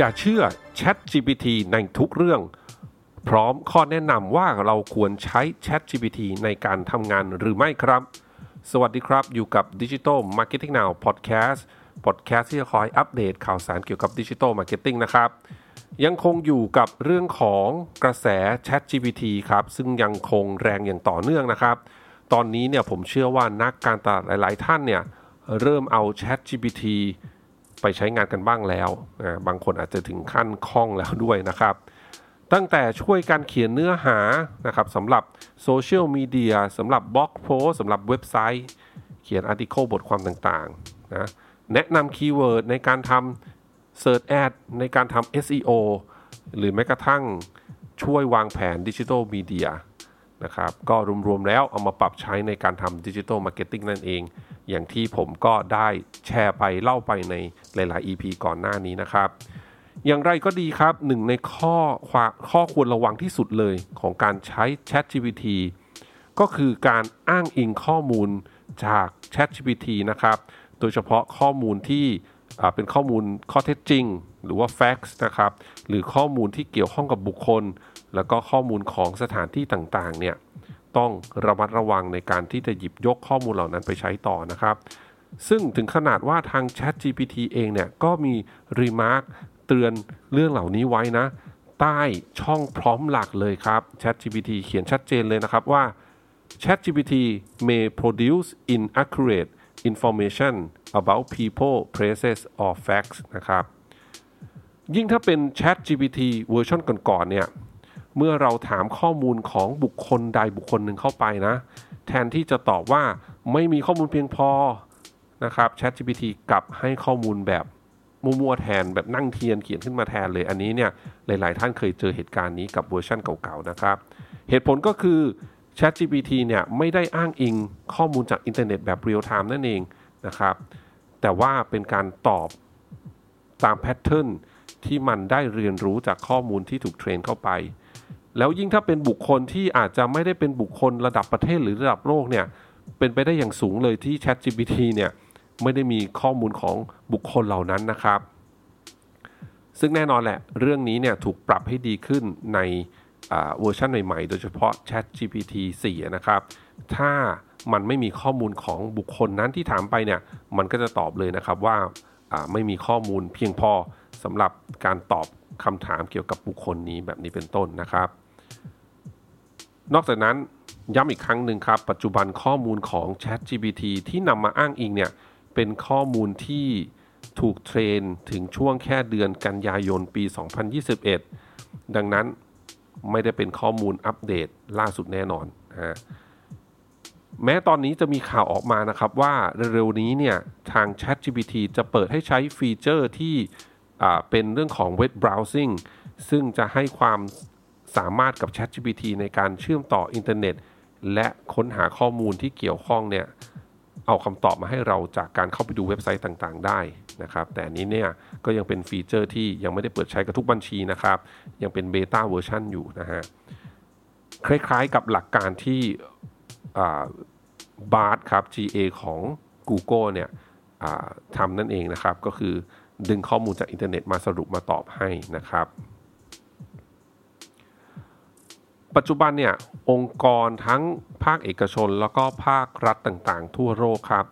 อย่าเชื่อ Chat GPT ในทุกเรื่อง พร้อมข้อแนะนำว่าเราควรใช้ Chat GPT ในการทำงานหรือไม่ครับ สวัสดีครับ อยู่กับ Digital Marketing Now Podcast Podcast ที่จะคอยอัปเดตข่าวสารเกี่ยวกับ Digital Marketing นะครับ ยังคงอยู่กับเรื่องของกระแส Chat GPT ครับ ซึ่งยังคงแรงอย่างต่อเนื่องนะครับ ตอนนี้เนี่ยผมเชื่อว่านักการตลาดหลาย ๆ ท่านเนี่ยเริ่มเอา Chat GPT ไปใช้งานกันบ้างแล้วบางคนอาจจะถึงขั้นคล่องแล้วด้วยนะครับ ตั้งแต่ช่วยการเขียนเนื้อหานะครับสำหรับโซเชียลมีเดียสำหรับ blog post สำหรับเว็บไซต์ เขียน article บทความต่างๆนะแนะนำ keyword ในการทำ Search Ad ในการทำ SEO หรือแม้กระทั่งช่วยวางแผน digital media นะครับก็รวมๆแล้วเอามาปรับใช้ในการทำ digital marketing นั่นเอง อย่างที่ผมก็ได้แชร์ไปเล่าไปในหลาย ๆ EP ก่อนหน้านี้นะครับ อย่างไรก็ดีครับหนึ่งในข้อข้อควรระวังที่สุดเลยของการใช้ Chat GPT ก็คือการอ้างอิงข้อมูลจาก Chat GPT นะครับ โดยเฉพาะข้อมูลที่เป็นข้อมูลข้อเท็จจริง หรือว่า facts นะครับ หรือข้อมูลที่เกี่ยวข้องกับบุคคล แล้วก็ข้อมูลของสถานที่ต่างๆเนี่ยต้องระมัดระวังในการที่จะหยิบยกข้อมูลเหล่านั้นไปใช้ต่อนะครับ ซึ่งถึงขนาดว่าทาง Chat GPT เองเนี่ยก็มี remark เตือนเรื่องเหล่านี้ไว้นะ ใต้ช่องพร้อมหลักเลยครับ Chat GPT เขียนชัดเจนเลยนะครับว่า Chat GPT may produce inaccurate information about people places or facts นะครับยิ่งถ้าเป็น Chat GPT เวอร์ชันก่อนๆเนี่ย เมื่อเราถามข้อมูลของบุคคลใดบุคคลหนึ่งเข้าไปนะ แทนที่จะตอบว่าไม่มีข้อมูลเพียงพอนะครับ Chat GPT กลับให้ข้อมูลแบบมั่วๆแทนแบบนั่งเทียนเขียนขึ้นมาแทนเลย อันนี้เนี่ยหลาย ๆ ท่านเคยเจอเหตุการณ์นี้กับเวอร์ชันเก่าๆนะครับ เหตุผลก็คือ ChatGPT เนี่ยไม่ได้อ้างอิงข้อมูลจากอินเทอร์เน็ตแบบเรียลไทม์นั่นเองนะครับ แต่ว่าเป็นการตอบตามแพทเทิร์นที่มันได้เรียนรู้จากข้อมูลที่ถูกเทรนเข้าไป แล้วยิ่งถ้าเป็นบุคคลที่อาจจะไม่ได้เป็นบุคคลระดับประเทศหรือระดับโลกเนี่ยเป็นไปได้อย่างสูงเลยที่ ChatGPT เนี่ยไม่ได้มีข้อมูลของบุคคลเหล่านั้นนะครับ ซึ่งแน่นอนแหละเรื่องนี้เนี่ยถูกปรับให้ดีขึ้นในเวอร์ชันใหม่ๆ โดยเฉพาะ Chat GPT 4 นะครับ ถ้ามันไม่มีข้อมูลของบุคคลนั้นที่ถามไปเนี่ย มันก็จะตอบเลยนะครับว่าไม่มีข้อมูลเพียงพอสำหรับการตอบคำถามเกี่ยวกับบุคคลนี้แบบนี้เป็นต้นนะครับ นอกจากนั้นย้ำอีกครั้งหนึ่งครับ ปัจจุบันข้อมูลของ Chat GPT ที่นำมาอ้างอิงเนี่ยเป็นข้อมูลที่ถูกเทรนถึงช่วงแค่เดือนกันยายนปี 2021 ดังนั้นไม่ได้เป็นข้อมูลอัปเดตล่าสุดแน่นอนนะแม้ตอนนี้จะมีข่าวออกมานะครับว่าเร็วๆนี้เนี่ยทาง ChatGPT จะเปิดให้ใช้ฟีเจอร์ที่เป็นเรื่องของ Web Browsing ซึ่งจะให้ความ สามารถกับ ChatGPT ในการเชื่อมต่ออินเทอร์เน็ต และค้นหาข้อมูลที่เกี่ยวข้องเนี่ยเอาคำตอบมาให้เราจากการเข้าไปดูเว็บไซต์ต่างๆ ได้นะครับ แต่อันนี้เนี่ยก็ยังเป็นฟีเจอร์ที่ยังไม่ได้เปิดใช้กับทุกบัญชีนะครับ ยังเป็น beta version อยู่นะฮะคล้ายๆกับหลักการที่ Bard ครับ AI ของ Google เนี่ยทำนั่นเองนะครับ ก็คือดึงข้อมูลจากอินเทอร์เน็ตมาสรุปมาตอบให้นะครับ ปัจจุบันเนี่ยองค์กรทั้งภาคเอกชน แล้วก็ภาครัฐต่างๆ ทั่วโลกครับ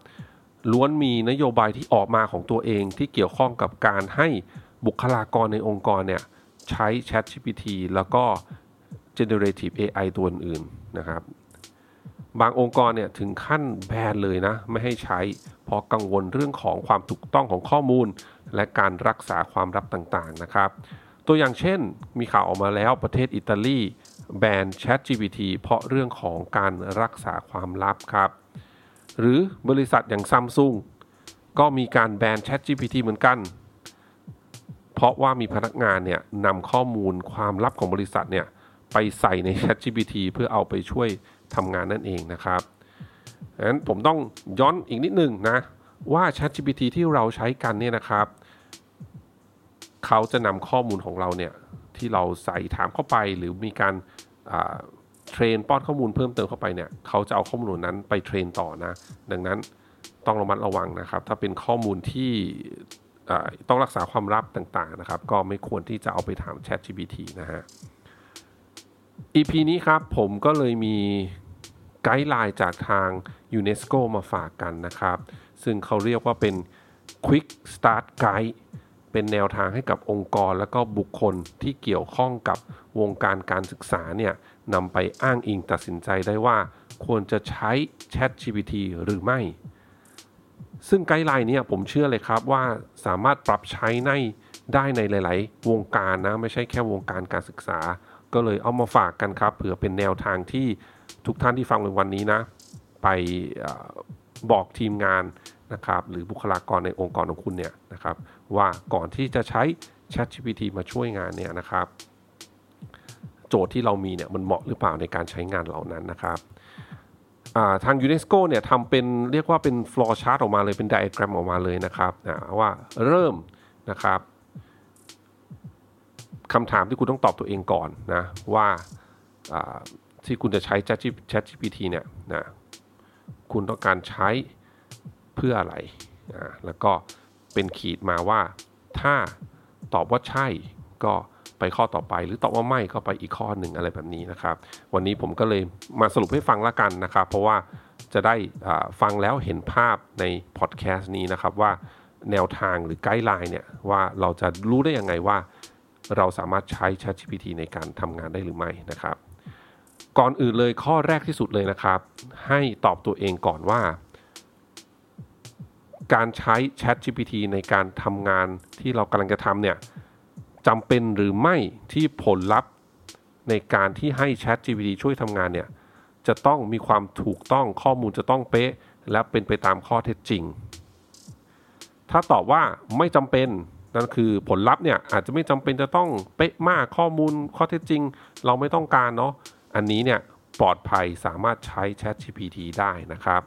ล้วนมีนโยบายที่ออกมาของตัวเองที่เกี่ยวข้องกับการให้บุคลากรในองค์กรเนี่ยใช้ ChatGPT แล้วก็ generative AI ตัวอื่นนะครับ บางองค์กรเนี่ยถึงขั้นแบนเลยนะ ไม่ให้ใช้ เพราะกังวลเรื่องของความถูกต้องของข้อมูล และการรักษาความลับต่างๆนะครับ ตัวอย่างเช่นมีข่าวออกมาแล้วประเทศอิตาลีแบน ChatGPT เพราะเรื่องของการรักษาความลับครับ หรือบริษัทอย่างซัมซุงก็มีการแบน ChatGPT เหมือนกัน เพราะว่ามีพนักงานเนี่ยนำข้อมูลความลับของบริษัทเนี่ยไปใส่ใน ChatGPT เพื่อเอาไปช่วยทำงานนั่นเองนะครับดังนั้นผมต้องย้อนอีกนิดนึงนะว่า ChatGPT ที่เราใช้กันเนี่ยนะครับ เขาจะนำข้อมูลของเราเนี่ยที่เราใส่ถามเข้าไปหรือมีการtrain ป้อนข้อมูลเพิ่มเติมเข้าไปเนี่ยเขาจะเอาข้อมูลนั้นไป train ต่อนะ ดังนั้นต้องระมัดระวังนะครับ ถ้าเป็นข้อมูลที่ต้องรักษาความลับต่างๆนะครับ ก็ไม่ควรที่จะเอาไปถาม Chat GPT นะฮะ EP นี้ครับผมก็เลยมี guideline จากทางยูเนสโกมาฝากกันนะครับ ซึ่งเขาเรียกว่าเป็น Quick Start Guide เป็นแนวทางให้กับองค์กรและก็บุคคลที่เกี่ยวข้องกับวงการการศึกษาเนี่ยนำไปอ้างอิงตัดสินใจได้ว่าควรจะใช้ Chat GPT หรือไม่ ซึ่งไกด์ไลน์นี้ผมเชื่อเลยครับว่าสามารถปรับใช้ในได้ในหลาย ๆ วงการนะไม่ใช่แค่วงการการศึกษา ก็เลยเอามาฝากกันครับเผื่อเป็นแนวทางที่ทุกท่านที่ฟังในวันนี้นะ ไปบอกทีมงาน นะครับหรือบุคลากรในองค์กรของคุณเนี่ยนะครับว่าก่อนที่จะใช้ ChatGPT มาช่วยงานเนี่ยนะครับโจทย์ที่เรามีเนี่ยมันเหมาะหรือเปล่าในการใช้งานเหล่านั้นนะครับทางยูเนสโกเนี่ยทำเป็นเรียกว่าเป็น flowchart ออกมาเลยเป็นไดอะแกรมออกมาเลยนะครับว่าเริ่มนะครับคำถามที่คุณต้องตอบตัวเองก่อนนะว่าที่คุณจะใช้ Chat GPT เนี่ยนะคุณต้องการใช้ เพื่ออะไรแล้วก็เป็นขีดมาว่า ถ้าตอบว่าใช่ก็ไปข้อต่อไป หรือตอบว่าไม่ก็ไปอีกข้อหนึ่งอะไรแบบนี้นะครับ วันนี้ผมก็เลยมาสรุปให้ฟังละกันนะครับ เพราะว่าจะได้ฟังแล้วเห็นภาพในพอดแคสต์นี้นะครับว่าแนวทางหรือไกด์ไลน์เนี่ยว่าเราจะรู้ได้ยังไงว่า เราสามารถใช้ ChatGPT ในการทำงานได้หรือไม่นะครับ ก่อนอื่นเลยข้อแรกที่สุดเลยนะครับ ให้ตอบตัวเองก่อนว่า การใช้ ChatGPT ในการทำงานที่เรากำลังจะทำเนี่ยจำเป็นหรือไม่ที่ผลลัพธ์ในการที่ให้ ChatGPT ช่วยทำงานเนี่ยจะต้องมีความถูกต้องข้อมูลจะต้องเป๊ะ และเป็นไปตามข้อเท็จจริง ถ้าตอบว่าไม่จำเป็นนั่นคือผลลัพธ์เนี่ยอาจจะไม่จำเป็นจะต้องเป๊ะมากข้อมูลข้อเท็จจริง เราไม่ต้องการเนาะอันนี้เนี่ยปลอดภัยสามารถใช้ Chat GPT ได้นะครับ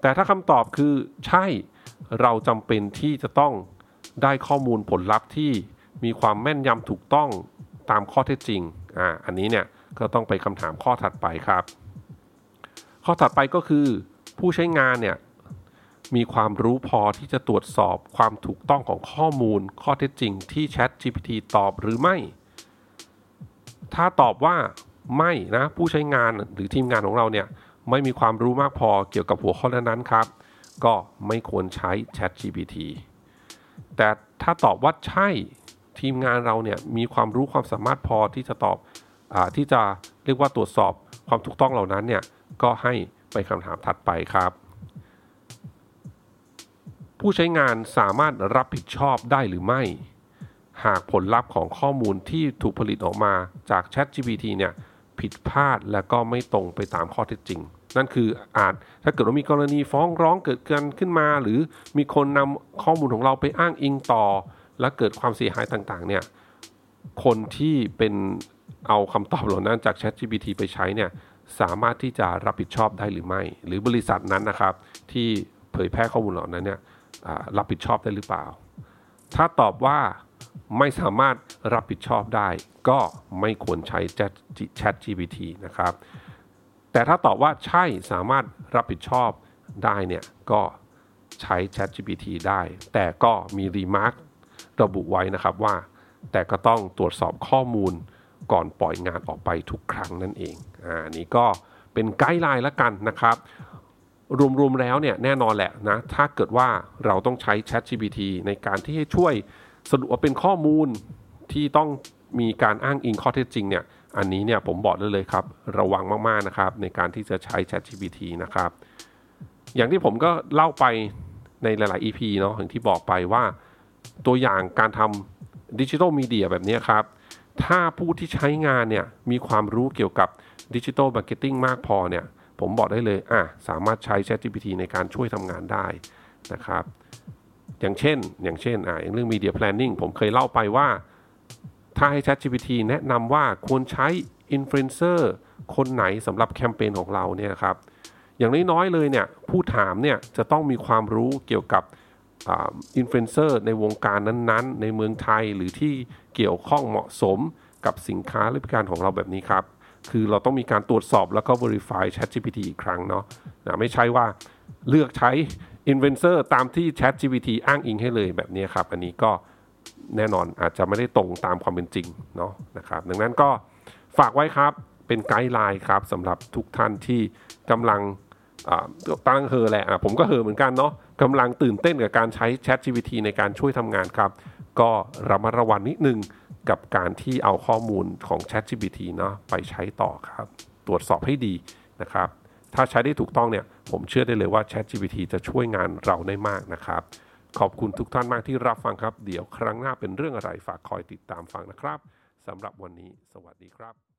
แต่ถ้าคำตอบคือใช่ เราจำเป็นที่จะต้องได้ข้อมูลผลลัพธ์ที่มีความแม่นยำถูกต้องตามข้อเท็จจริงอ่าอันนี้เนี่ยก็ต้องไปคำถามข้อถัดไปครับ ข้อถัดไปก็คือ ผู้ใช้งานเนี่ยมีความรู้พอที่จะตรวจสอบความถูกต้องของข้อมูลข้อเท็จจริงที่ Chat GPT ตอบหรือไม่ ถ้าตอบว่าไม่นะผู้ใช้งานหรือทีมงานของเราเนี่ยไม่มีความรู้มากพอเกี่ยวกับหัวข้อนั้นครับ ก็ไม่ควรใช้ Chat GPT แต่ถ้าตอบว่าใช่ทีมงานเราเนี่ยมีความรู้ความสามารถพอที่จะตอบอที่จะเรียกว่าตรวจสอบความถูกต้องเหล่านั้นเนี่ยก็ให้ไปคำถามถัดไปครับ ผู้ใช้งานสามารถรับผิดชอบได้หรือไม่ หากผลลัพธ์ของข้อมูลที่ถูกผลิตออกมาจาก ChatGPT เนี่ยผิดพลาดและก็ไม่ตรงไปตามข้อเท็จจริง นั่นคืออาจถ้าเกิดว่ามีกรณีฟ้องร้องเกิดกันขึ้นมา หรือมีคนนำข้อมูลของเราไปอ้างอิงต่อ และเกิดความเสียหายต่างๆเนี่ยคนที่เป็นเอาคำตอบเหล่านั้นจาก ChatGPT ไปใช้เนี่ยสามารถที่จะรับผิดชอบได้หรือไม่ หรือบริษัทนั้นนะครับ ที่เผยแพร่ข้อมูลเหล่านั้นเนี่ยรับผิดชอบได้หรือเปล่า ถ้าตอบว่าไม่สามารถรับผิดชอบได้ ก็ไม่ควรใช้ Chat GPT นะครับ แต่ถ้าตอบว่าใช่สามารถรับผิดชอบได้เนี่ยก็ใช้ Chat GPT ได้ แต่ก็มี remark ระบุไว้นะครับว่า แต่ก็ต้องตรวจสอบข้อมูลก่อนปล่อยงานออกไปทุกครั้งนั่นเองอ่านี่ก็เป็นไกด์ไลน์ล้วกันนะครับ รวมๆแล้วเนี่ยแน่นอนแหละนะ ถ้าเกิดว่าเราต้องใช้ Chat GPT ในการที่ให้ช่วยสรุปเป็นข้อมูลที่ต้องมีการอ้างอิงข้อเท็จจริงเนี่ย อันนี้เนี่ยผมบอกได้เลยครับ ระวังมากๆนะครับ ในการที่จะใช้ Chat GPT นะครับ อย่างที่ผมก็เล่าไปในหลาย ๆ EP เนาะอย่างที่บอกไปว่าตัวอย่างการทำดิจิทัลมีเดียแบบนี้ครับ ถ้าผู้ที่ใช้งานเนี่ยมีความรู้เกี่ยวกับ digital marketing มากพอเนี่ยผมบอกได้เลยอะสามารถใช้ ChatGPT ในการช่วยทำงานได้นะครับ อย่างเช่นอย่างเช่นอะเรื่อง Media Planning ผมเคยเล่าไปว่า ถ้าให้ ChatGPT แนะนำว่าควรใช้อินฟลูเอนเซอร์คนไหนสำหรับแคมเปญของเราเนี่ยครับอย่างน้อยๆเลยเนี่ยผู้ถามเนี่ยจะต้องมีความรู้เกี่ยวกับอินฟลูเอนเซอร์ในวงการนั้นๆ ในเมืองไทยหรือที่เกี่ยวข้องเหมาะสมกับสินค้าหรือบริการของเราแบบนี้ครับ คือเราต้องมีการตรวจสอบแล้วก็ verify ChatGPT อีกครั้งเนาะนะไม่ใช่ว่าเลือกใช้ influencer ตามที่ Chat GPT อ้างอิงให้เลยแบบนี้ครับ อันนี้ก็ แน่นอนอาจจะไม่ได้ตรงตามความเป็นจริงเนาะนะครับ ดังนั้นก็ฝากไว้ครับเป็น guideline ครับสำหรับทุกท่านที่กำลังตั้งเฮอแหละผมก็เฮอเหมือนกันเนาะกำลังตื่นเต้นกับการใช้ Chat GPT ในการช่วยทำงานครับ ก็ระมัดระวังนิดนึงกับการที่เอาข้อมูลของ Chat GPT เนาะไปใช้ต่อครับ ตรวจสอบให้ดีนะครับ ถ้าใช้ได้ถูกต้องเนี่ย ผมเชื่อได้เลยว่า Chat GPT จะช่วยงานเราได้มากนะครับ ขอบคุณทุกท่านมากที่รับฟังครับ เดี๋ยวครั้งหน้าเป็นเรื่องอะไรฝากคอยติดตามฟังนะครับสำหรับวันนี้ สวัสดีครับ